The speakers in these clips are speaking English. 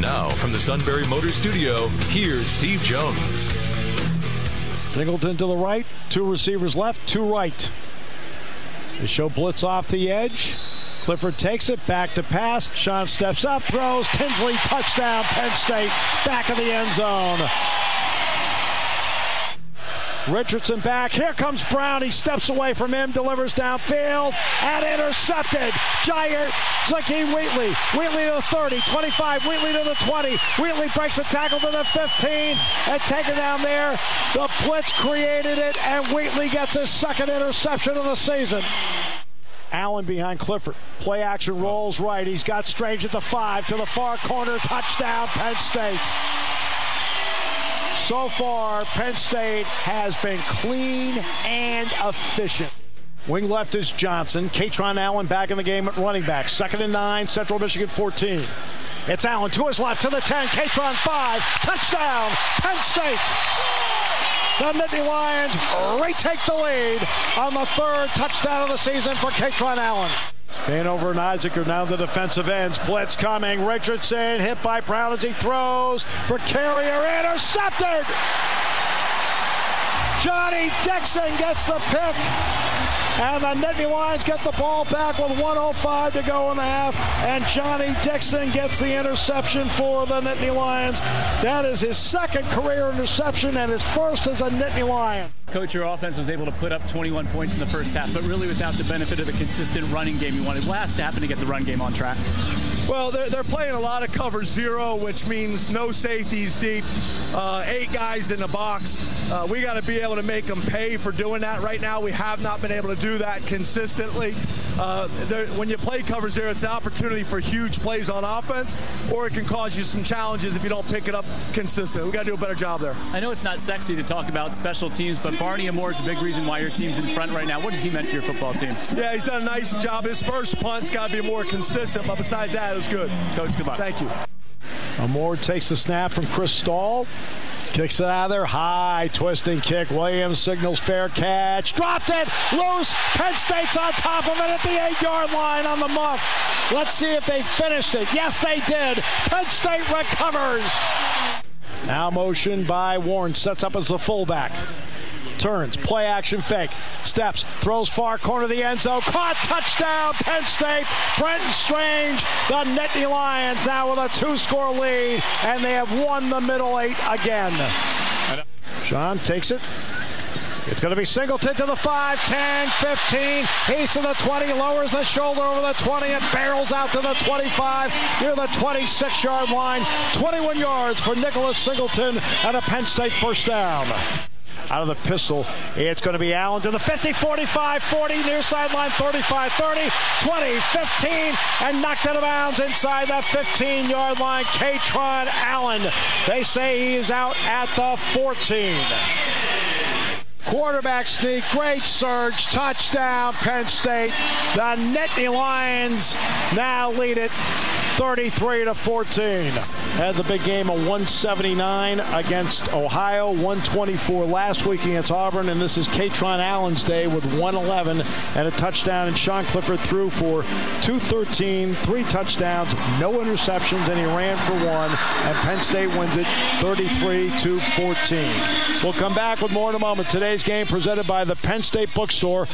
Now, from the Sunbury Motor Studio, here's Steve Jones. Singleton to the right, two receivers left, two right. They show blitz off the edge. Clifford takes it, back to pass. Sean steps up, throws. Tinsley, touchdown, Penn State, back of the end zone. Richardson back. Here comes Brown. He steps away from him, delivers downfield, and intercepted. Giant Zakee Wheatley. Wheatley to the 30, 25, Wheatley to the 20. Wheatley breaks the tackle to the 15 and taken down there. The blitz created it, and Wheatley gets his second interception of the season. Allen behind Clifford. Play action rolls right. He's got Strange at the five to the far corner. Touchdown, Penn State. So far, Penn State has been clean and efficient. Wing left is Johnson. Kaytron Allen back in the game at running back. Second and nine, Central Michigan 14. It's Allen to his left to the 10. Katron 5. Touchdown, Penn State. The Nittany Lions retake the lead on the third touchdown of the season for Kaytron Allen. Vanover and Isaac are now the defensive ends. Blitz coming. Richardson hit by Brown as he throws for carrier. Intercepted! Johnny Dixon gets the pick. And the Nittany Lions get the ball back with 105 to go in the half. And Johnny Dixon gets the interception for the Nittany Lions. That is his second career interception and his first as a Nittany Lion. Coach, your offense was able to put up 21 points in the first half, but really without the benefit of the consistent running game you wanted. What has to happen to get the run game on track? Well, they're, they're playing a lot of cover zero, which means no safeties deep, uh, eight guys in the box. Uh, we got to be able to make them pay for doing that. Right now, we have not been able to do that consistently. Uh, when you play cover zero, it's an opportunity for huge plays on offense, or it can cause you some challenges if you don't pick it up consistently. We got to do a better job there. I know it's not sexy to talk about special teams, but Barney Amor is a big reason why your team's in front right now. What has he meant to your football team? Yeah, he's done a nice job. His first punt's got to be more consistent, but besides that, it was good. Coach, good luck. Thank you. Amor takes the snap from Chris Stoll. Kicks it out of there. High twisting kick. Williams signals fair catch. Dropped it. Loose. Penn State's on top of it at the eight yard line on the muff. Let's see if they finished it. Yes, they did. Penn State recovers. Now motion by Warren. Sets up as the fullback turns, play action fake, steps, throws far corner of the end zone, caught touchdown, Penn State. Brenton Strange, the Nittany Lions now with a two-score lead, and they have won the middle eight again. Sean takes it. It's going to be Singleton to the 5, 10, 15. He's to the 20, lowers the shoulder over the 20 and barrels out to the 25 near the 26 yard line. 21 yards for Nicholas Singleton and a Penn State first down out of the pistol. It's going to be Allen to the 50, 45, 40, near sideline 35, 30, 20, 15, and knocked out of bounds inside that 15 yard line. Kaytron Allen. They say he is out at the 14. Quarterback sneak, great surge, touchdown, Penn State. The Nittany Lions now lead it 33 to 14. Had the big game of 179 against Ohio, 124 last week against Auburn, and this is Kaytron Allen's day with 111 and a touchdown. And Sean Clifford threw for 213, three touchdowns, no interceptions, and he ran for one. And Penn State wins it 33 to 14. We'll come back with more in a moment. Today's game presented by the Penn State Bookstore.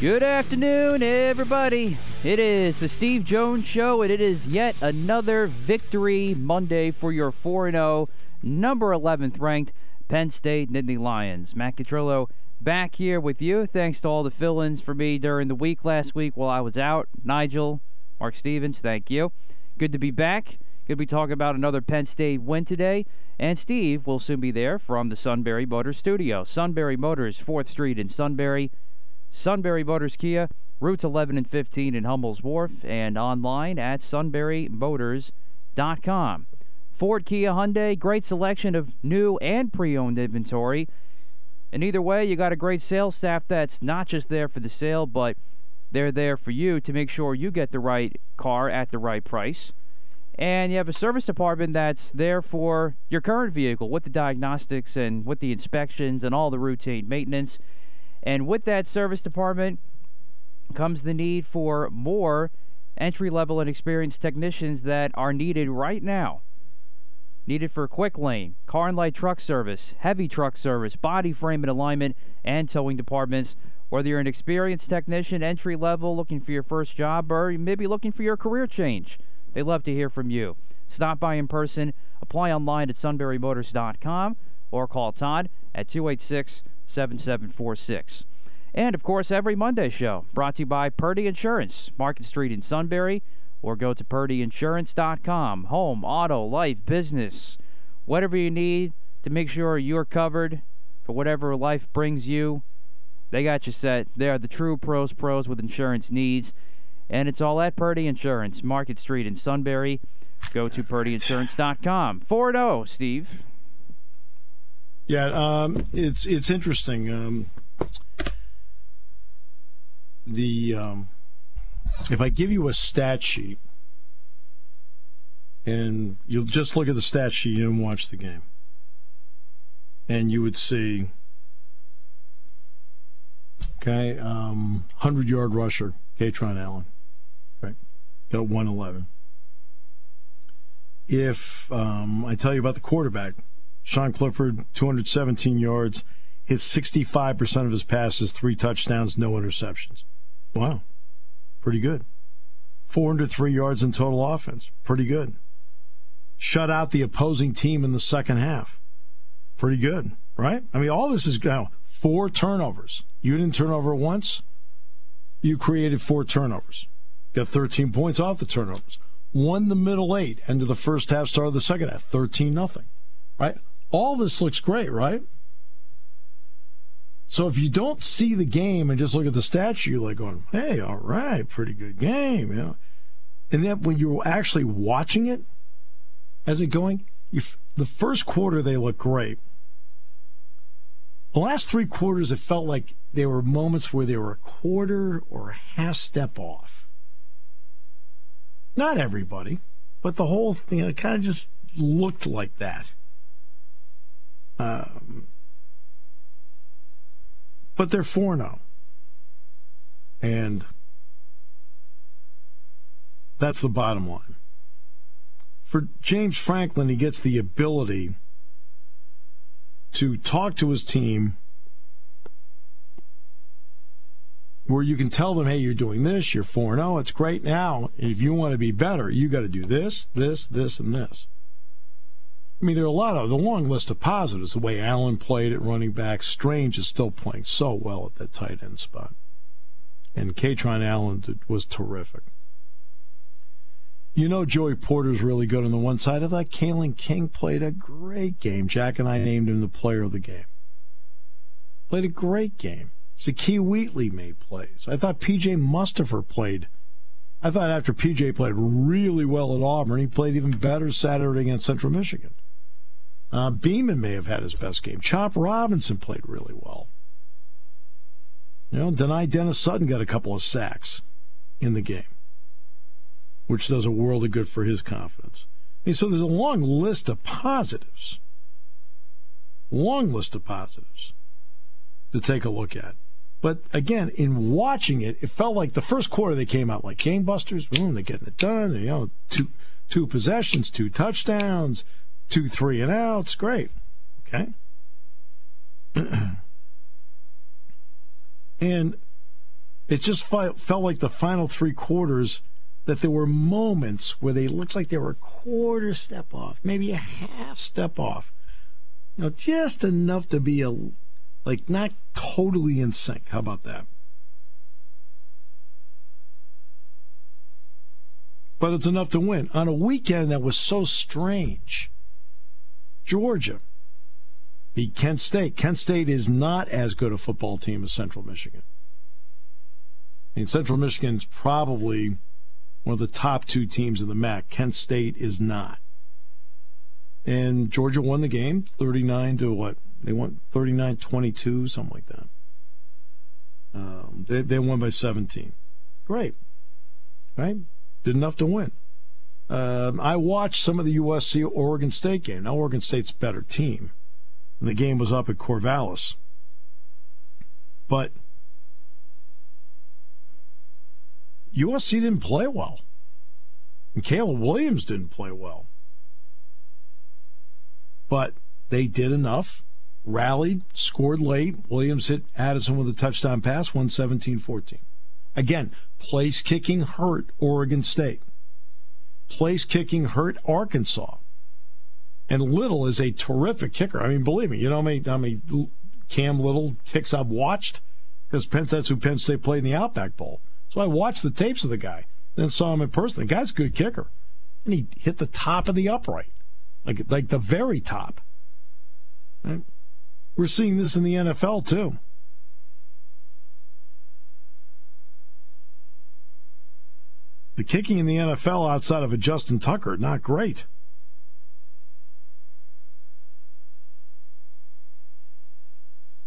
Good afternoon, everybody. It is the Steve Jones Show, and it is yet another victory Monday for your 4 0, number 11th ranked Penn State Nittany Lions. Matt Catrillo back here with you. Thanks to all the fill ins for me during the week last week while I was out. Nigel, Mark Stevens, thank you. Good to be back. Going to be talking about another Penn State win today. And Steve will soon be there from the Sunbury Motors studio. Sunbury Motors, 4th Street in Sunbury. Sunbury Motors Kia, routes 11 and 15 in Hummel's Wharf, and online at sunburymotors.com. Ford Kia Hyundai, great selection of new and pre owned inventory. And either way, you got a great sales staff that's not just there for the sale, but they're there for you to make sure you get the right car at the right price. And you have a service department that's there for your current vehicle with the diagnostics and with the inspections and all the routine maintenance. And with that service department comes the need for more entry level and experienced technicians that are needed right now. Needed for quick lane, car and light truck service, heavy truck service, body frame and alignment, and towing departments. Whether you're an experienced technician, entry level, looking for your first job, or maybe looking for your career change, they love to hear from you. Stop by in person, apply online at sunburymotors.com, or call Todd at 286 7746. And of course, every Monday show brought to you by Purdy Insurance, Market Street in Sunbury, or go to purdyinsurance.com. Home, auto, life, business, whatever you need to make sure you're covered for whatever life brings you. They got you set. They are the true pros pros with insurance needs. And it's all at Purdy Insurance, Market Street in Sunbury. Go to purdyinsurance.com. 4 0, Steve. Yeah, um, it's it's interesting. Um, the um, if I give you a stat sheet and you'll just look at the stat sheet and watch the game, and you would see, okay, um, hundred yard rusher, Kaytron Allen, right, got one eleven. If um, I tell you about the quarterback, Sean Clifford, 217 yards, hit 65% of his passes, three touchdowns, no interceptions. Wow. Pretty good. 403 yards in total offense. Pretty good. Shut out the opposing team in the second half. Pretty good, right? I mean, all this is now four turnovers. You didn't turn over once. You created four turnovers. Got 13 points off the turnovers. Won the middle eight, end of the first half, start of the second half, 13 nothing. Right? All this looks great, right? So if you don't see the game and just look at the stats, you're like going, "Hey, all right, pretty good game," you know. And then when you're actually watching it, as it going, you, the first quarter they look great. The last three quarters, it felt like there were moments where they were a quarter or a half step off. Not everybody, but the whole thing you know, kind of just looked like that. Um, but they're 4 0. And that's the bottom line. For James Franklin, he gets the ability to talk to his team where you can tell them, hey, you're doing this, you're 4 0, it's great now. If you want to be better, you got to do this, this, this, and this. I mean, there are a lot of the long list of positives. The way Allen played at running back, Strange is still playing so well at that tight end spot, and Kaytron Allen was terrific. You know, Joey Porter's really good on the one side of that. Kalen King played a great game. Jack and I named him the player of the game. Played a great game. Zakee Wheatley made plays. I thought PJ Mustipher played. I thought after PJ played really well at Auburn, he played even better Saturday against Central Michigan. Uh, Beamon may have had his best game. Chop Robinson played really well. You know, Dani Dennis Sutton got a couple of sacks in the game, which does a world of good for his confidence. I mean, so there's a long list of positives. Long list of positives to take a look at. But again, in watching it, it felt like the first quarter they came out like gangbusters. Boom, they're getting it done. They, you know, two two possessions, two touchdowns two, three and outs. Great. Okay. and it just felt like the final three quarters that there were moments where they looked like they were a quarter step off, maybe a half step off. You know, just enough to be a like not totally in sync. How about that? But it's enough to win on a weekend that was so strange. Georgia beat Kent State. Kent State is not as good a football team as Central Michigan. I mean, Central Michigan's probably one of the top two teams in the MAC. Kent State is not. And Georgia won the game 39 to what? They won 39 22, something like that. Um, they, they won by 17. Great. Right? Did enough to win. Um, I watched some of the USC Oregon State game. Now, Oregon State's better team. And the game was up at Corvallis. But USC didn't play well. And Caleb Williams didn't play well. But they did enough, rallied, scored late. Williams hit Addison with a touchdown pass, 117 14. Again, place kicking hurt Oregon State. Place kicking hurt Arkansas. And Little is a terrific kicker. I mean, believe me, you know how many, how many Cam Little kicks I've watched? Because Penn, that's who Penn State played in the Outback Bowl. So I watched the tapes of the guy, then saw him in person. The guy's a good kicker. And he hit the top of the upright, like, like the very top. Right? We're seeing this in the NFL too. The kicking in the NFL outside of a Justin Tucker, not great.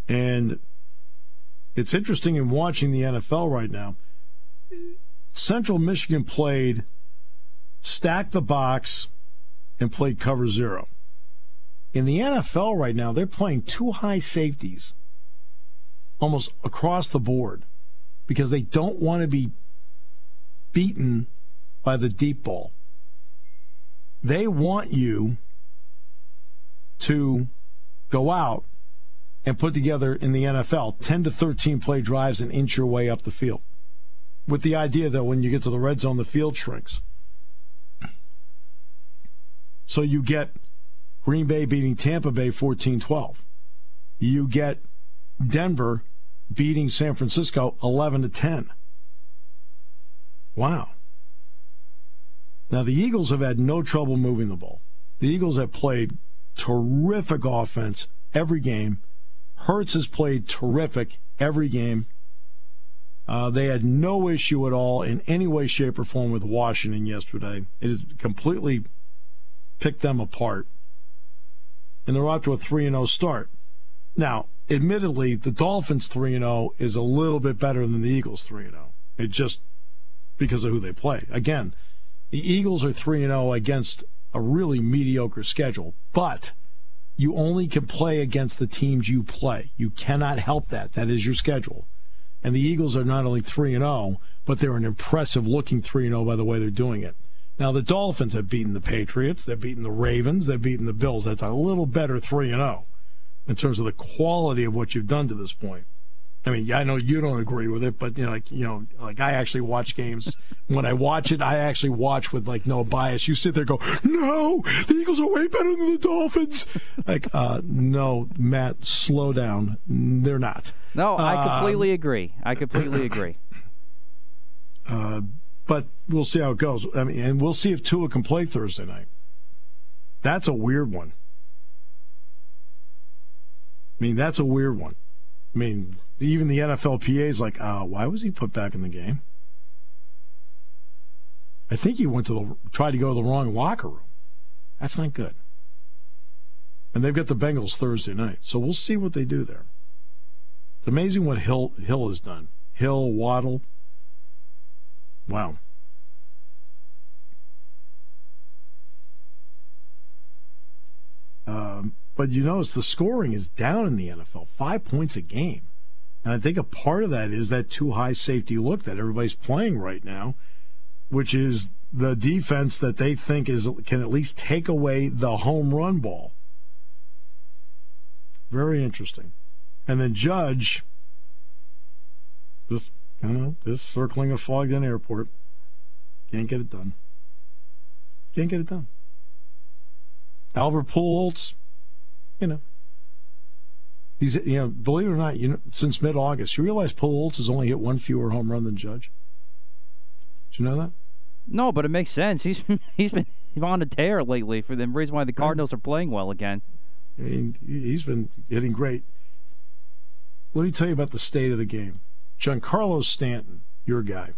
And it's interesting in watching the NFL right now. Central Michigan played stacked the box and played cover zero. In the NFL right now, they're playing two high safeties almost across the board because they don't want to be beaten by the deep ball. They want you to go out and put together in the NFL 10 to 13 play drives and inch your way up the field with the idea that when you get to the red zone, the field shrinks. So you get Green Bay beating Tampa Bay 14 12. You get Denver beating San Francisco 11 to 10. Wow. Now, the Eagles have had no trouble moving the ball. The Eagles have played terrific offense every game. Hurts has played terrific every game. Uh, they had no issue at all in any way, shape, or form with Washington yesterday. It has completely picked them apart. And they're off to a 3 0 start. Now, admittedly, the Dolphins 3 0 is a little bit better than the Eagles 3 0. It just because of who they play. Again, the Eagles are 3 0 against a really mediocre schedule, but you only can play against the teams you play. You cannot help that. That is your schedule. And the Eagles are not only 3 and 0, but they're an impressive looking 3 and 0 by the way they're doing it. Now the Dolphins have beaten the Patriots, they've beaten the Ravens, they've beaten the Bills. That's a little better 3 and 0 in terms of the quality of what you've done to this point. I mean, I know you don't agree with it, but you know, like you know, like I actually watch games. When I watch it, I actually watch with like no bias. You sit there, go, no, the Eagles are way better than the Dolphins. Like, uh, no, Matt, slow down. They're not. No, I completely agree. I completely agree. Uh, but we'll see how it goes. I mean, and we'll see if Tua can play Thursday night. That's a weird one. I mean, that's a weird one. I mean, even the NFLPA is like, uh, why was he put back in the game? I think he went to the tried to go to the wrong locker room. That's not good. And they've got the Bengals Thursday night, so we'll see what they do there. It's amazing what Hill Hill has done. Hill, Waddle. Wow. Um, but you notice the scoring is down in the NFL, five points a game. And I think a part of that is that too high safety look that everybody's playing right now, which is the defense that they think is can at least take away the home run ball. Very interesting. And then Judge, just you know, just circling a fogged in airport. Can't get it done. Can't get it done. Albert Pujols, you know, he's you know, believe it or not, you know, since mid August, you realize Pujols has only hit one fewer home run than Judge. Did you know that? No, but it makes sense. He's he's been on a tear lately for the reason why the Cardinals are playing well again. I mean, he's been hitting great. Let me tell you about the state of the game. Giancarlo Stanton your guy,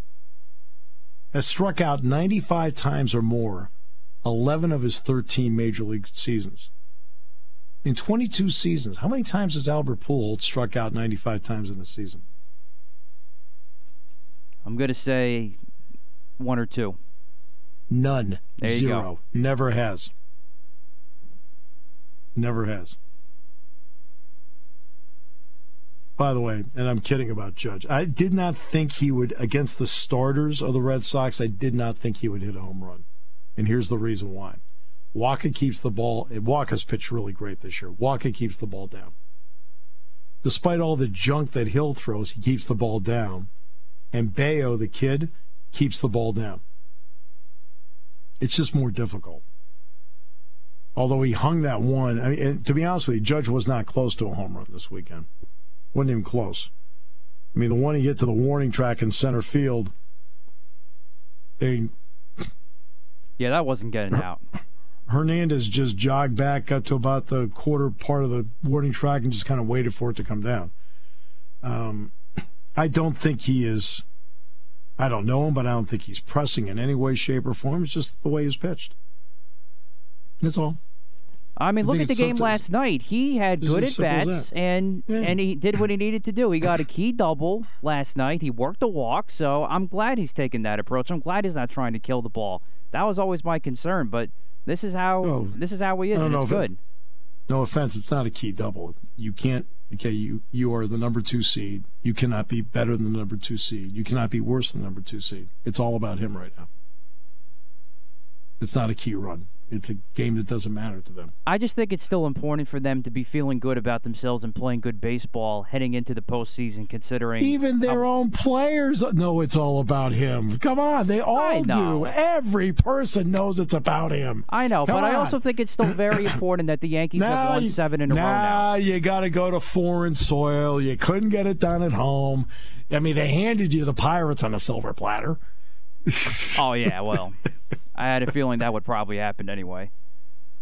has struck out 95 times or more 11 of his 13 major league seasons. In 22 seasons, how many times has Albert Pujols struck out 95 times in the season? I'm going to say one or two. None. There you Zero. go. Never has. Never has. By the way, and I'm kidding about Judge. I did not think he would against the starters of the Red Sox. I did not think he would hit a home run, and here's the reason why. Wacha keeps the ball. Wacha's pitched really great this year. Wacha keeps the ball down. Despite all the junk that Hill throws, he keeps the ball down, and Bello, the kid, keeps the ball down. It's just more difficult. Although he hung that one, I mean, and to be honest with you, Judge was not close to a home run this weekend. wasn't even close. I mean, the one he hit to the warning track in center field, they Yeah, that wasn't getting out. Hernandez just jogged back, got to about the quarter part of the warning track, and just kind of waited for it to come down. Um, I don't think he is. I don't know him, but I don't think he's pressing in any way, shape, or form. It's just the way he's pitched. That's all. I mean, I look at the game something- last night. He had It's good at bats, and Yeah. and he did what he needed to do. He got a key double last night. He worked the walk, so I'm glad he's taking that approach. I'm glad he's not trying to kill the ball. That was always my concern, but this is how Oh, this is how he is, and it's if it- good. No offense, it's not a key double. You can't. Okay, you you are the number two seed. You cannot be better than the number two seed. You cannot be worse than the number two seed. It's all about him right now. It's not a key run. It's a game that doesn't matter to them. I just think it's still important for them to be feeling good about themselves and playing good baseball heading into the postseason, considering Even their own players know it's all about him. Come on, they all do. Every person knows it's about him. I know, Come but I also think it's still very important that the Yankees have won seven in a row now you got to go to foreign soil. You couldn't get it done at home. I mean, they handed you the Pirates on a silver platter. Oh yeah, well, I had a feeling that would probably happen anyway.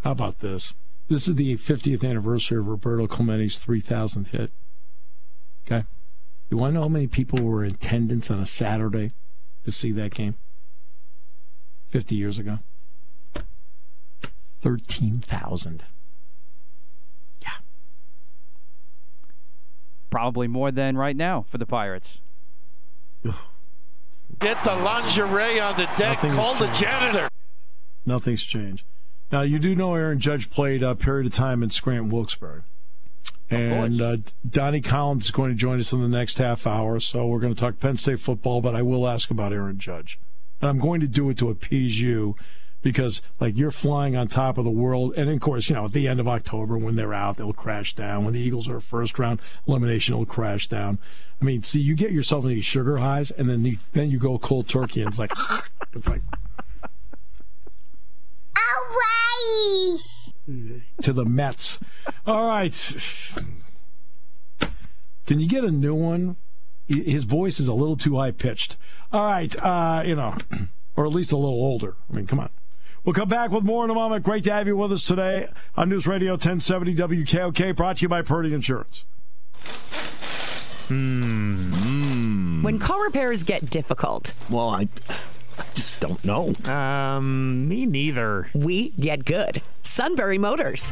How about this? This is the 50th anniversary of Roberto Clemente's 3,000th hit. Okay. You want to know how many people were in attendance on a Saturday to see that game? 50 years ago? 13,000. Yeah, Probably more than right now for the Pirates. Get the lingerie on the deck. Nothing Call the janitor. Nothing's changed. Now, you do know Aaron Judge played a period of time in Scranton Wilkes-Barre. And uh, Donnie Collins is going to join us in the next half hour, so we're going to talk Penn State football, but I will ask about Aaron Judge. And I'm going to do it to appease you because, like, you're flying on top of the world. And, of course, you know, at the end of October, when they're out, they'll crash down. When the Eagles are first round elimination, it'll crash down. I mean, see, you get yourself in these sugar highs, and then you, then you go cold turkey, and it's like, it's like, to the Mets. All right. Can you get a new one? His voice is a little too high pitched. All right, uh, you know, or at least a little older. I mean, come on. We'll come back with more in a moment. Great to have you with us today on News Radio 1070 WKOK, brought to you by Purdy Insurance. When car repairs get difficult, Well, I, I just don't know. Um, me neither. we get good. Sunbury Motors.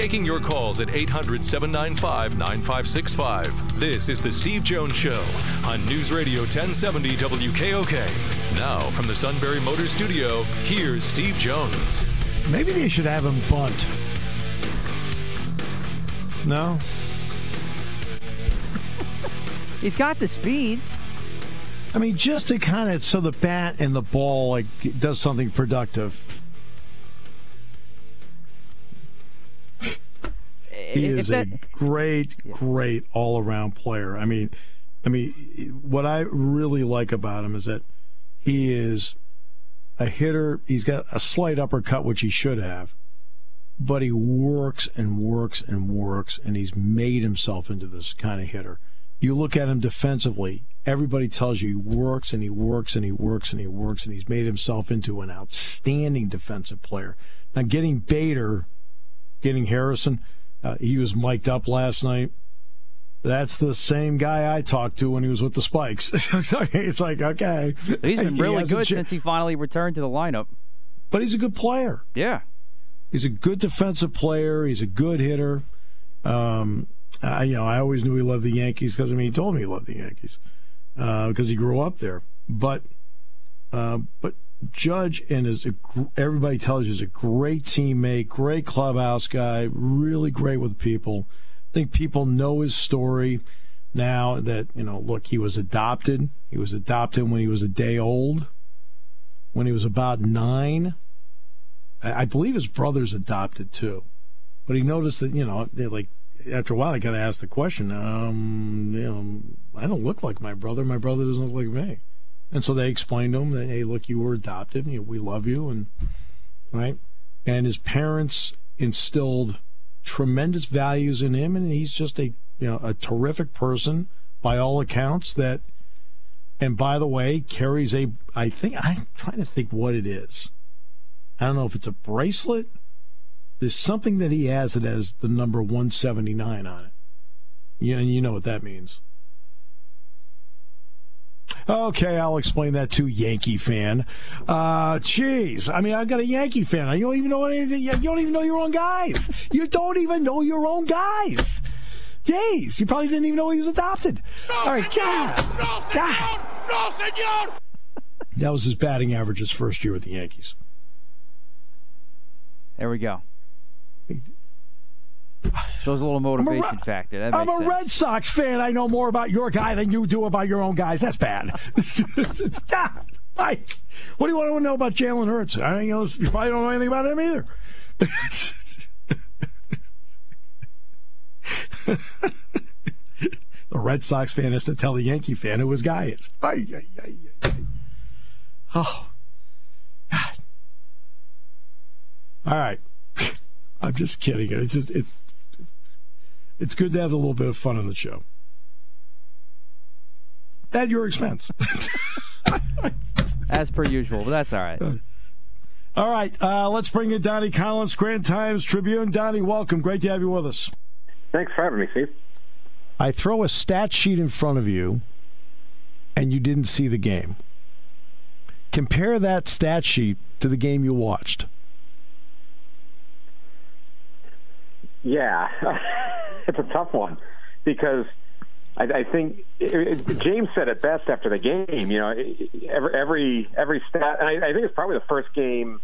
Taking your calls at 800 795 9565. This is The Steve Jones Show on News Radio 1070 WKOK. Now, from the Sunbury Motor Studio, here's Steve Jones. Maybe they should have him bunt. No? He's got the speed. I mean, just to kind of so the bat and the ball like does something productive. He is that- a great, great all-around player. I mean, I mean, what I really like about him is that he is a hitter. He's got a slight uppercut, which he should have, but he works and works and works, and he's made himself into this kind of hitter. You look at him defensively, everybody tells you he works and he works and he works and he works, and he's made himself into an outstanding defensive player. Now, getting Bader, getting Harrison, uh, he was mic'd up last night. That's the same guy I talked to when he was with the Spikes. it's like, okay. He's been really a good ch- since he finally returned to the lineup. But he's a good player. Yeah. He's a good defensive player. He's a good hitter. Um, I, you know, I always knew he loved the Yankees because I mean, he told me he loved the Yankees because he grew up there. But, uh, but Judge and is a, everybody tells you is a great teammate, great clubhouse guy, really great with people. I think people know his story now that you know. Look, he was adopted. He was adopted when he was a day old. When he was about nine. I I believe his brother's adopted too, but he noticed that you know, like after a while, he got to ask the question. Um, you know, I don't look like my brother. My brother doesn't look like me, and so they explained to him that hey, look, you were adopted. You know, we love you, and right, and his parents instilled tremendous values in him, and he's just a you know a terrific person by all accounts. That, and by the way, carries a. I think I'm trying to think what it is. I don't know if it's a bracelet. There's something that he has that has the number 179 on it. Yeah, and you know what that means. Okay, I'll explain that to Yankee fan. Uh, jeez, I mean, I've got a Yankee fan. You don't even know anything. You don't even know your own guys. You don't even know your own guys. Jeez, you probably didn't even know he was adopted. All right, God, God. No, senor! That was his batting average his first year with the Yankees. There we go. Shows a little motivation Re- factor. That I'm a sense. Red Sox fan. I know more about your guy than you do about your own guys. That's bad. Mike, what do you want to know about Jalen Hurts? I you know, you probably don't know anything about him either. the Red Sox fan has to tell the Yankee fan who his guy is. Ay, ay, ay. Oh, God. All right. I'm just kidding. It's just it. It's good to have a little bit of fun on the show. At your expense. As per usual, but that's all right. All right, uh, let's bring in Donnie Collins, Grand Times Tribune. Donnie, welcome. Great to have you with us. Thanks for having me, Steve. I throw a stat sheet in front of you, and you didn't see the game. Compare that stat sheet to the game you watched. Yeah, it's a tough one because I, I think it, it, James said it best after the game. You know, every every every stat, and I, I think it's probably the first game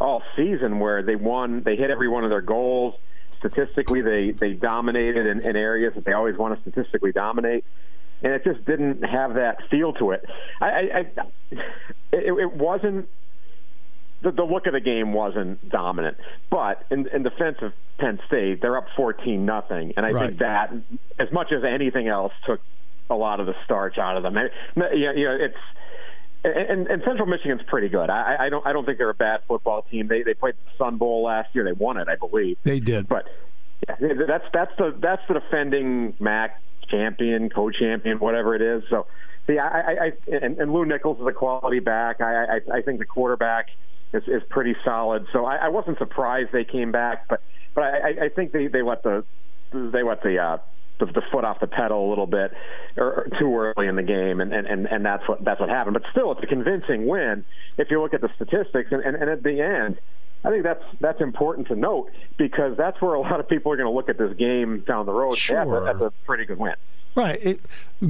all season where they won. They hit every one of their goals. Statistically, they they dominated in, in areas that they always want to statistically dominate, and it just didn't have that feel to it. I, I, I it, it wasn't the, the look of the game wasn't dominant. But in, in defense of Penn State, they're up 14 nothing, and I Right. think that, as much as anything else, took a lot of the starch out of them. Know, you know it's. And, and Central Michigan's pretty good. I, I don't. I don't think they're a bad football team. They they played the Sun Bowl last year. They won it, I believe. They did. But yeah, that's that's the that's the defending MAC champion, co-champion, whatever it is. So, see, I, I, I and, and Lew Nichols is a quality back. I, I, I think the quarterback is, is pretty solid. So I, I wasn't surprised they came back, but but I, I- think they they let the they let the. Uh, the, the foot off the pedal a little bit or, or too early in the game, and, and, and, and that's what that's what happened. But still, it's a convincing win if you look at the statistics. And, and, and at the end, I think that's that's important to note because that's where a lot of people are going to look at this game down the road. Yeah, Sure. that's, a, that's a pretty good win. Right. It,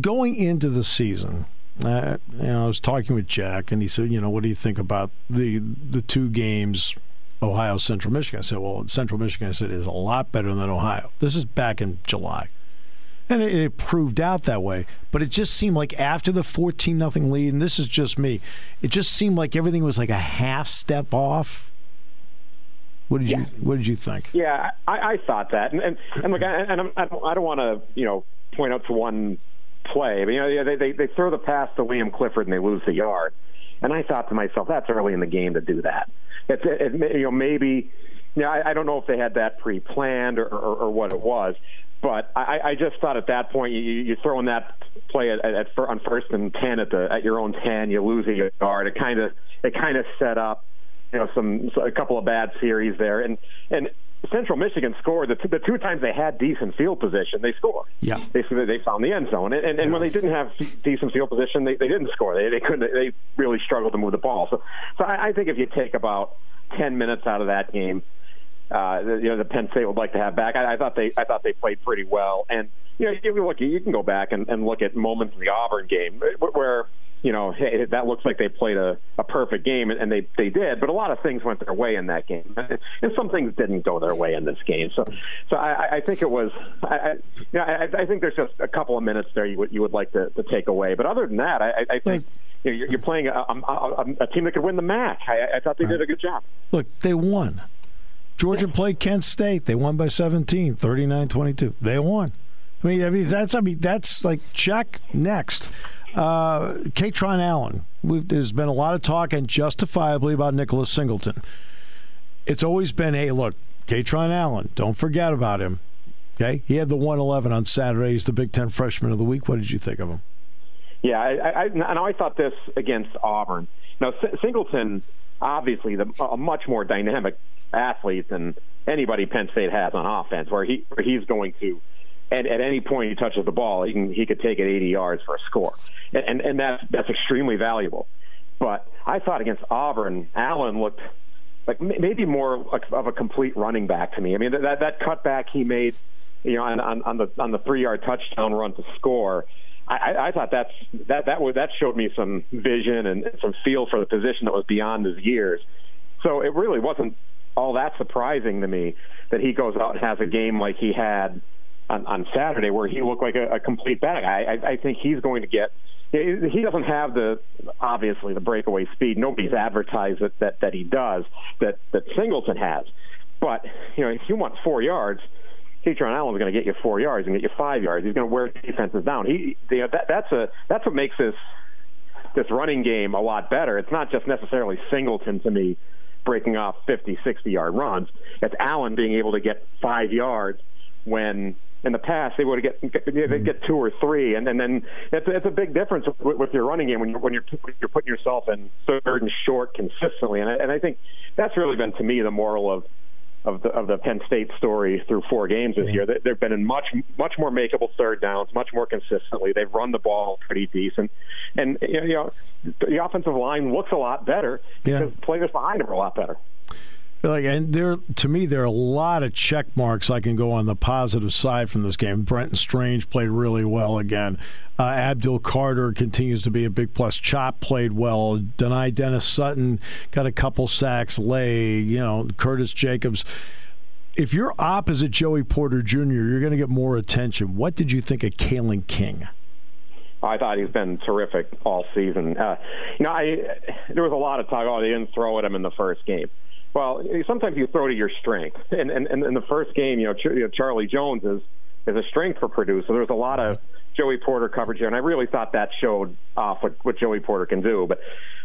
going into the season, uh, you know, I was talking with Jack, and he said, "You know, what do you think about the the two games, Ohio Central Michigan?" I said, "Well, Central Michigan," I said, "is a lot better than Ohio." This is back in July, And it, it proved out that way. But it just seemed like after the 14 nothing lead, and this is just me, it just seemed like everything was like a half step off. What did Yeah. you What did you think? Yeah, I, I thought that, and and, and look, I, and I'm, I don't, I don't want to you know point out to one play, but you know they, they they throw the pass to Liam Clifford and they lose the yard, and I thought to myself that's early in the game to do that. It's it, it, you know maybe you know I, I don't know if they had that pre-planned or, or, or what it was, but I, I just thought at that point you, you throw in that play at, at, fir- on first and ten at the at your own ten, you lose a yard. It kind of it kind of set up you know some a couple of bad series there, and and Central Michigan scored the, t- the two times they had decent field position, they scored. Yeah. they they found the end zone, and and, and when they didn't have decent field position, they, they didn't score. They they couldn't. They really struggled to move the ball. So so I, I think if you take about ten minutes out of that game. Uh, you know the Penn State would like to have back. I, I thought they I thought they played pretty well, and you know you can look you can go back and, and look at moments in the Auburn game where you know hey, that looks like they played a, a perfect game, and, they they did, but a lot of things went their way in that game, and some things didn't go their way in this game. So so I, I think it was I, I, you know, I, I think there's just a couple of minutes there you would you would like to, to take away, but other than that, I, I think. You know, you're, you're playing a, a, a, a team that could win the match. I, I thought they did a good job. Look, they won. Georgia played Kent State. They won by 17, 39-22. They won. I mean, I mean that's I mean that's like check next. Uh, Kaytron Allen. There's been a lot of talk and justifiably about Nicholas Singleton. It's always been, hey, look, Kaytron Allen. Don't forget about him. Okay, he had the 111 on Saturday. He's the Big Ten Freshman of the Week. What did you think of him? Yeah, I, I, I, and I thought this against Auburn. Now, Singleton, obviously, the, a much more dynamic athlete than anybody Penn State has on offense, where he where he's going to, and at any point he touches the ball, he can he could take it 80 yards for a score, and and, and that's that's extremely valuable. But I thought against Auburn, Allen looked like maybe more of a complete running back to me. I mean, that that cutback he made, you know, on, on, on the on the three yard touchdown run to score. I, I- thought that's that that that showed me some vision and some feel for the position that was beyond his years. So it really wasn't all that surprising to me that he goes out and has a game like he had on, on Saturday, where he looked like a, a complete bag. I, I, I think he's going to get. He doesn't have the obviously the breakaway speed. Nobody's advertised that that, that he does. That that Singleton has. But you know, if you want four yards, Kaytron Allen's going to get you four yards and get you five yards. He's going to wear defenses down. He, you know, that, that's a that's what makes this this running game a lot better. It's not just necessarily Singleton to me breaking off 50, 60 yard runs. It's Allen being able to get five yards when in the past they would get they get two or three, and, and then it's, it's a big difference with, with your running game when you're when you're you're putting yourself in third and short consistently, and I, and I think that's really been to me the moral of of the of the Penn State story through four games this year. They, they've been in much much more makeable third downs, much more consistently. They've run the ball pretty decent, and you know the offensive line looks a lot better because players behind them are a lot better. Like, and there, to me, there are a lot of check marks I can go on the positive side from this game. Brenton Strange played really well again. Uh, Abdul Carter continues to be a big plus. Chop played well. Dani Dennis Sutton got a couple sacks. Lay, you know, Curtis Jacobs. If you're opposite Joey Porter Jr., you're going to get more attention. What did you think of Kalen King? I thought he's been terrific all season. Uh, you know, I there was a lot of talk. Oh, they didn't throw at him in the first game. Well, sometimes you throw to your strength, and and, and in the first game, you know, Ch- you know, Charlie Jones is is a strength for Purdue, so there was a lot of Joey Porter coverage here, and I really thought that showed off what, what Joey Porter can do. But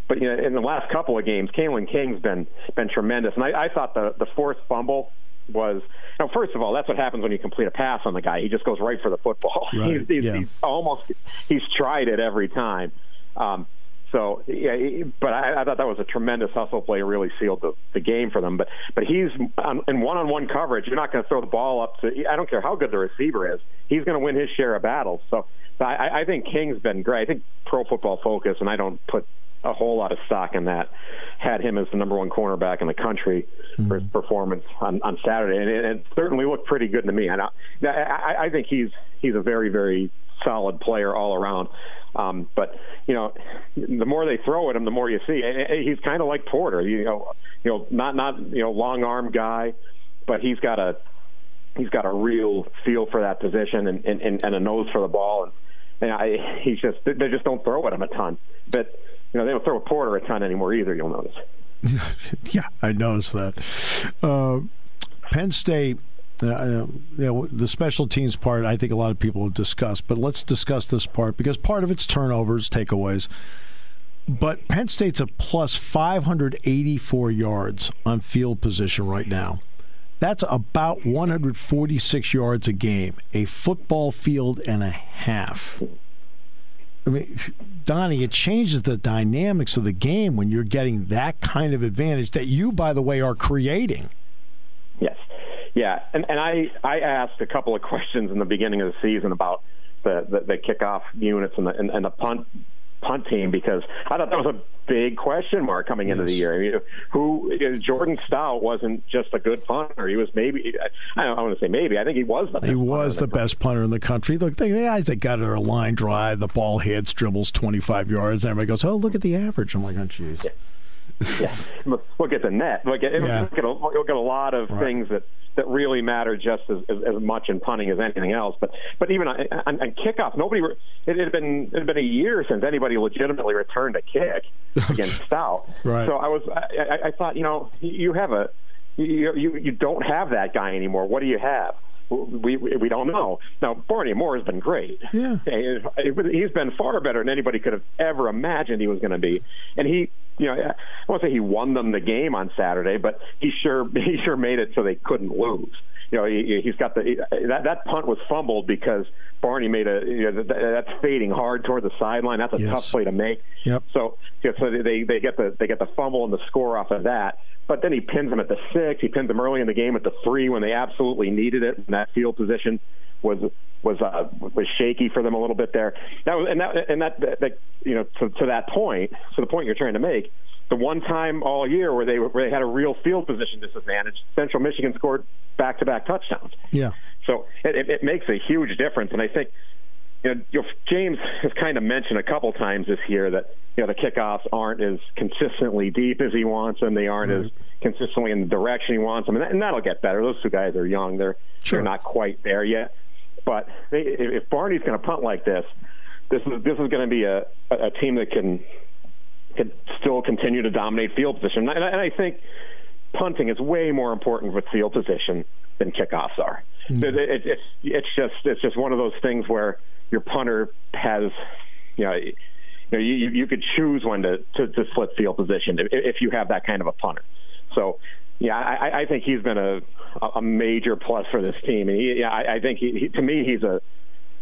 but you know, in the last couple of games, Kalen King's been been tremendous, and I, I thought the the forced fumble was now first of all that's what happens when you complete a pass on the guy. He just goes right for the football. Right, he's, he's, yeah. he's almost he's tried it every time. Um, so yeah, but I, I thought that was a tremendous hustle play. Really sealed the, the game for them. But but he's on, in one-on-one coverage. You're not going to throw the ball up to. I don't care how good the receiver is. He's going to win his share of battles. So, so I, I think King's been great. I think Pro Football Focus, and I don't put a whole lot of stock in that. Had him as the number one cornerback in the country for his mm-hmm. performance on, on Saturday, and it, it certainly looked pretty good to me. And I, I, I think he's he's a very very solid player all around. Um, but you know, the more they throw at him, the more you see. He's kind of like Porter, you know, you know, not not you know long arm guy, but he's got a he's got a real feel for that position and, and, and a nose for the ball. And, and I, he's just they just don't throw at him a ton. But you know they don't throw a Porter a ton anymore either. You'll notice. yeah, I noticed that. Uh, Penn State. Uh, the special teams part, I think a lot of people have discussed, but let's discuss this part because part of it's turnovers, takeaways. But Penn State's a plus 584 yards on field position right now. That's about 146 yards a game, a football field and a half. I mean, Donnie, it changes the dynamics of the game when you're getting that kind of advantage that you, by the way, are creating. Yes. Yeah. And, and I, I asked a couple of questions in the beginning of the season about the, the, the kickoff units and the, and, and the punt punt team because I thought that was a big question mark coming into yes. the year. I mean, who Jordan Stout wasn't just a good punter; he was maybe I don't want to say maybe. I think he was the he was the, the best punter in the country. Look, the guys that got it are line drive, the ball hits, dribbles twenty five yards, and everybody goes, "Oh, look at the average." I'm like, "Oh, jeez." Yeah yeah, look at the net. Look at, yeah. look, at a, look at a lot of right. things that, that really matter just as, as, as, much in punting as anything else. But but even on, on, on kickoff, nobody. It had been it had been a year since anybody legitimately returned a kick against Stout. Right. So I was I, I thought you know you have a you, you you don't have that guy anymore. What do you have? We we don't know. Now, Barney Amor has been great. Yeah, he's been far better than anybody could have ever imagined he was going to be. And he, you know, I won't say he won them the game on Saturday, but he sure he sure made it so they couldn't lose. You know, he, he's got the that that punt was fumbled because Barney made a you know, that, that's fading hard toward the sideline. That's a yes. tough play to make. Yep. So, yeah, so they they get the they get the fumble and the score off of that. But then he pins them at the six. He pins them early in the game at the three when they absolutely needed it. And that field position was was uh, was shaky for them a little bit there. That was and that and that, that, that you know to, to that point. So the point you're trying to make, the one time all year where they where they had a real field position disadvantage, Central Michigan scored back to back touchdowns. Yeah. So it, it, it makes a huge difference, and I think you know, James has kind of mentioned a couple times this year that you know the kickoffs aren't as consistently deep as he wants them. They aren't mm-hmm. as consistently in the direction he wants them, and, that, and that'll get better. Those two guys are young; they're sure. they're not quite there yet. But they, if Barney's going to punt like this, this is this is going to be a, a team that can can still continue to dominate field position. And I, and I think punting is way more important with field position than kickoffs are. Mm-hmm. It, it, it's it's just it's just one of those things where your punter has, you know, you, know, you, you could choose when to, to, to flip field position if, if you have that kind of a punter. So, yeah, I, I think he's been a, a major plus for this team. And he, yeah, I, I think he, he, to me, he's a,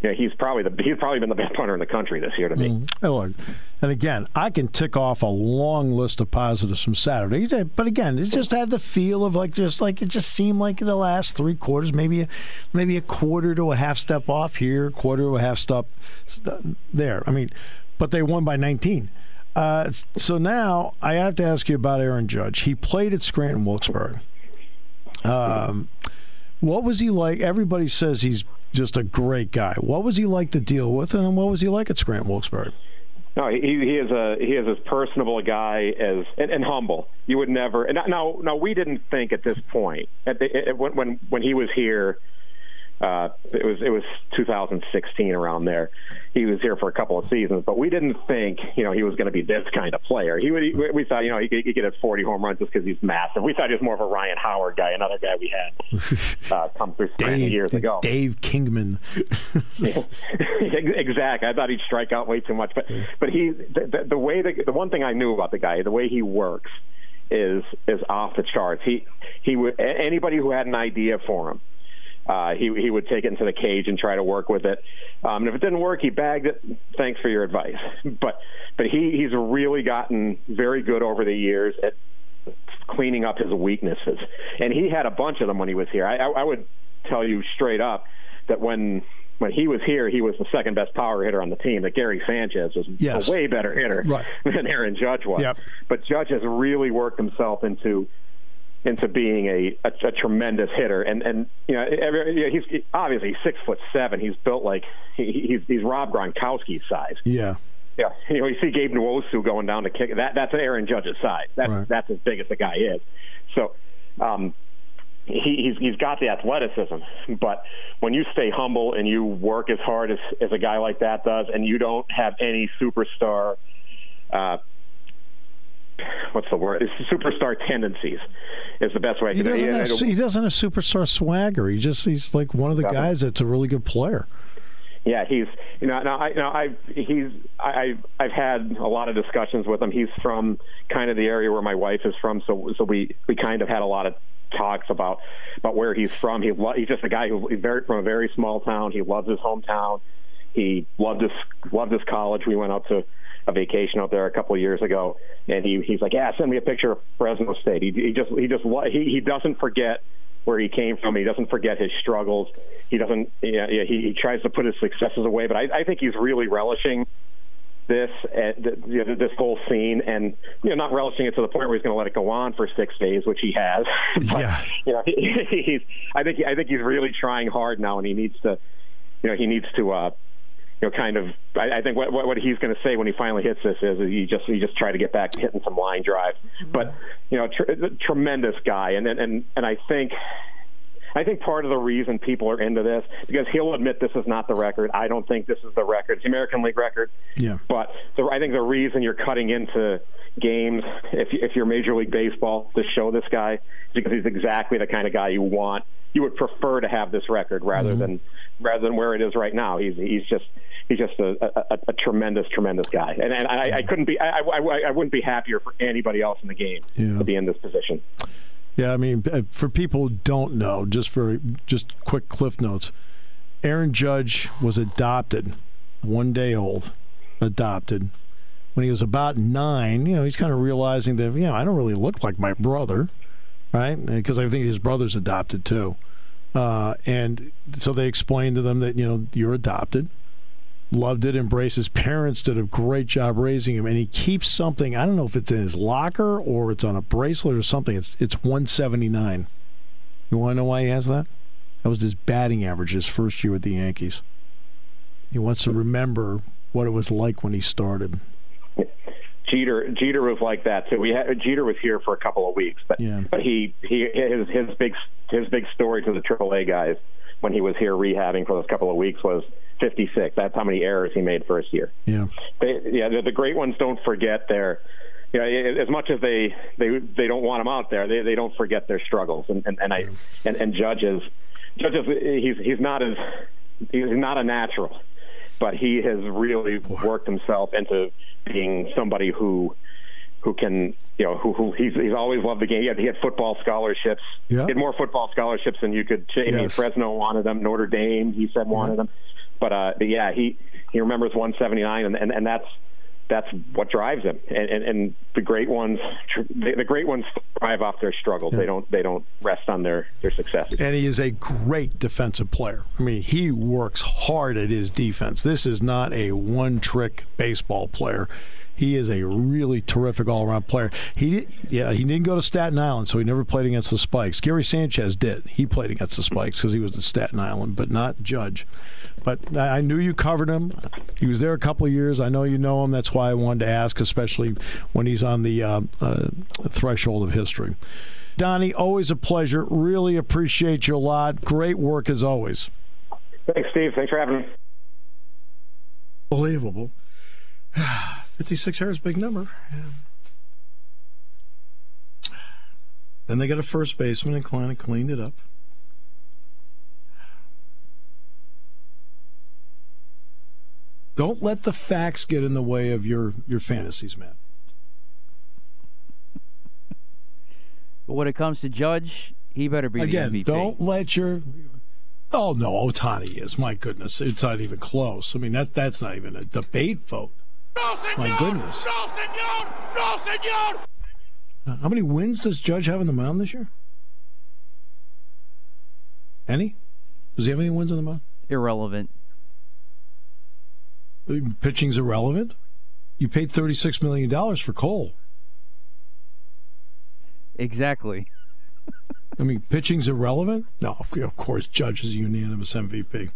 yeah, he's probably the he's probably been the best punter in the country this year to me. Mm. And again, I can tick off a long list of positives from Saturday. But again, it just had the feel of like just like it just seemed like the last three quarters, maybe maybe a quarter to a half step off here, quarter to a half step there. I mean, but they won by 19. Uh, so now I have to ask you about Aaron Judge. He played at Scranton Wilkes-Barre. Um, what was he like? Everybody says he's just a great guy. What was he like to deal with, and what was he like at Scranton Wilkes-Barre? No, he, he is a he is as personable a guy as and, and humble. You would never. And now, now we didn't think at this point at the, at, when when he was here uh, it was it was 2016 around there. He was here for a couple of seasons, but we didn't think you know he was going to be this kind of player. He would, he, we thought you know he could, he could have 40 home runs just because he's massive. We thought he was more of a Ryan Howard guy, another guy we had uh, come through Dave, years ago. Dave Kingman. exactly. I thought he'd strike out way too much, but but he the, the, the way the, the one thing I knew about the guy, the way he works is is off the charts. He he would anybody who had an idea for him uh, he he would take it into the cage and try to work with it. Um, and if it didn't work, he bagged it. Thanks for your advice. But but he he's really gotten very good over the years at cleaning up his weaknesses, and he had a bunch of them when he was here. I, I, I would tell you straight up that when when he was here, he was the second best power hitter on the team. That Gary Sanchez was yes. a way better hitter right. than Aaron Judge was. Yep. But Judge has really worked himself into into being a, a, a tremendous hitter. And and you know, every, you know he's obviously he's six foot seven. He's built like he, he's he's Rob Gronkowski's size. Yeah. Yeah, you know, you see Gabe Nwosu going down to kick. That that's Aaron Judge's size. That's right. that's as big as the guy is. So, um, he, he's he's got the athleticism, but when you stay humble and you work as hard as as a guy like that does, and you don't have any superstar. Uh, what's the word? It's superstar tendencies is the best way. I He doesn't, have, he doesn't have superstar swagger. He just he's like one of the guys that's a really good player. Yeah, he's you know now I you know I he's I I've had a lot of discussions with him. He's from kind of the area where my wife is from, so so we we kind of had a lot of talks about about where he's from. He lo- he's just a guy who he's very from a very small town. He loves his hometown. He loved his loved his college. We went out to a vacation out there a couple of years ago, and he he's like, yeah, send me a picture of Fresno State. He, he just he just he he doesn't forget where he came from. He doesn't forget his struggles. He doesn't. Yeah, yeah, he, he tries to put his successes away. But I, I think he's really relishing this uh, th- you know, this whole scene, and you know, not relishing it to the point where he's going to let it go on for six days, which he has. but, Yeah. You know, he, he's. I think. I think he's really trying hard now, and he needs to. You know, he needs to. uh you know, kind of. I, I think what, what he's going to say when he finally hits this is he just he just try to get back to hitting some line drives. But you know, tr- tremendous guy, and and and I think I think part of the reason people are into this because he'll admit this is not the record. I don't think this is the record. It's the American League record. Yeah. But the, I think the reason you're cutting into games, if if you're Major League Baseball, to show this guy, is because he's exactly the kind of guy you want. You would prefer to have this record rather mm-hmm. than rather than where it is right now. He's he's just he's just a, a, a tremendous tremendous guy, and and I, I couldn't be I, I I wouldn't be happier for anybody else in the game Yeah. to be in this position. Yeah, I mean, uh, for people who don't know, just for just quick cliff notes, Aaron Judge was adopted, one day old, adopted. When he was about nine, you know, he's kind of realizing that, you know, I don't really look like my brother, right? Because I think his brother's adopted too. Uh, and so they explained to them that, you know, you're adopted. Loved it, embraced his parents, did a great job raising him, and he keeps something. I don't know if it's in his locker or it's on a bracelet or something. It's it's 179. You want to know why he has that? That was his batting average his first year with the Yankees. He wants to remember what it was like when he started. Jeter Jeter was like that too. We had Jeter was here for a couple of weeks, but Yeah. but he he his his big his big story to the AAA guys when he was here rehabbing for those couple of weeks was 56. That's how many errors he made first year. Yeah. They, yeah, the, the great ones don't forget their. You know, as much as they they they don't want him out there, they they don't forget their struggles. And and, and I and, and judges judges he's he's not as he's not a natural, but he has really worked himself into being somebody who who can you know who, who he's he's always loved the game. He had, he had football scholarships. Yeah. He had more football scholarships than you could. I mean, Yes. Fresno wanted them. Notre Dame, he said wanted them. But uh, but yeah, he he remembers 179, and and, and that's that's what drives him. And and, and the great ones, the, the great ones thrive off their struggles. They don't they don't rest on their their successes. And he is a great defensive player. I mean, he works hard at his defense. This is not a one trick baseball player. He is a really terrific all around player. He yeah, he didn't go to Staten Island, so he never played against the Spikes. Gary Sanchez did. He played against the Spikes because he was in Staten Island, but not Judge. But I I knew you covered him. He was there a couple of years. I know you know him. That's why I wanted to ask, especially when he's on the uh, uh, threshold of history. Donnie, always a pleasure. Really appreciate you a lot. Great work as always. Thanks, Steve. Thanks for having me. Unbelievable. 56 errors, big number. Then they got a first baseman, and Klein and cleaned it up. Don't let the facts get in the way of your, your fantasies, man. But when it comes to Judge, he better be Again, the MVP. don't let your. Oh no, Ohtani is. My goodness, it's not even close. I mean, that that's not even a debate vote. My goodness. No, senor! No, senor! Uh, How many wins does Judge have on the mound this year? Any? Does he have any wins on the mound? Irrelevant. Pitching's irrelevant. You paid thirty-six million dollars for Cole. Exactly. I mean, pitching's irrelevant. No, of of course, Judge is a unanimous MVP.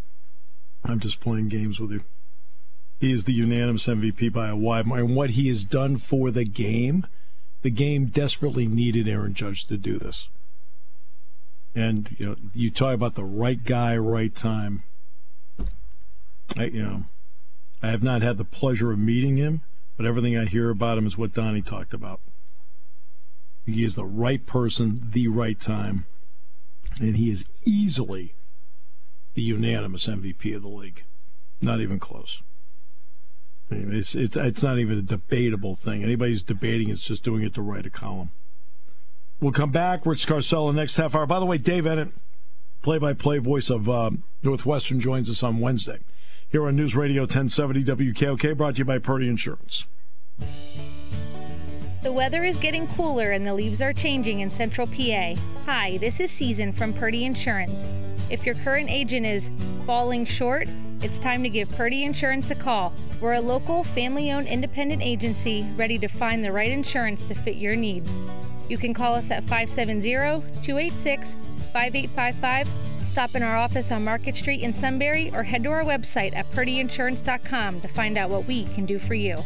I'm just playing games with you. He is the unanimous MVP by a wide margin. What he has done for the game, the game desperately needed Aaron Judge to do this. And you know, you talk about the right guy, right time. I, you know, I have not had the pleasure of meeting him, but everything I hear about him is what Donnie talked about. He is the right person, the right time, and he is easily the unanimous MVP of the league. Not even close. It's, it's, it's not even a debatable thing. Anybody's debating it's just doing it to write a column. We'll come back. Rich Scarcella next half hour. By the way, Dave Eanet, play by play voice of uh, Northwestern, joins us on Wednesday here on News Radio 1070 WKOK, brought to you by Purdy Insurance. The weather is getting cooler and the leaves are changing in central PA. Hi, this is Season from Purdy Insurance. If your current agent is falling short, it's time to give Purdy Insurance a call. We're a local, family owned independent agency ready to find the right insurance to fit your needs. You can call us at 570 286 5855, stop in our office on Market Street in Sunbury, or head to our website at purdyinsurance.com to find out what we can do for you.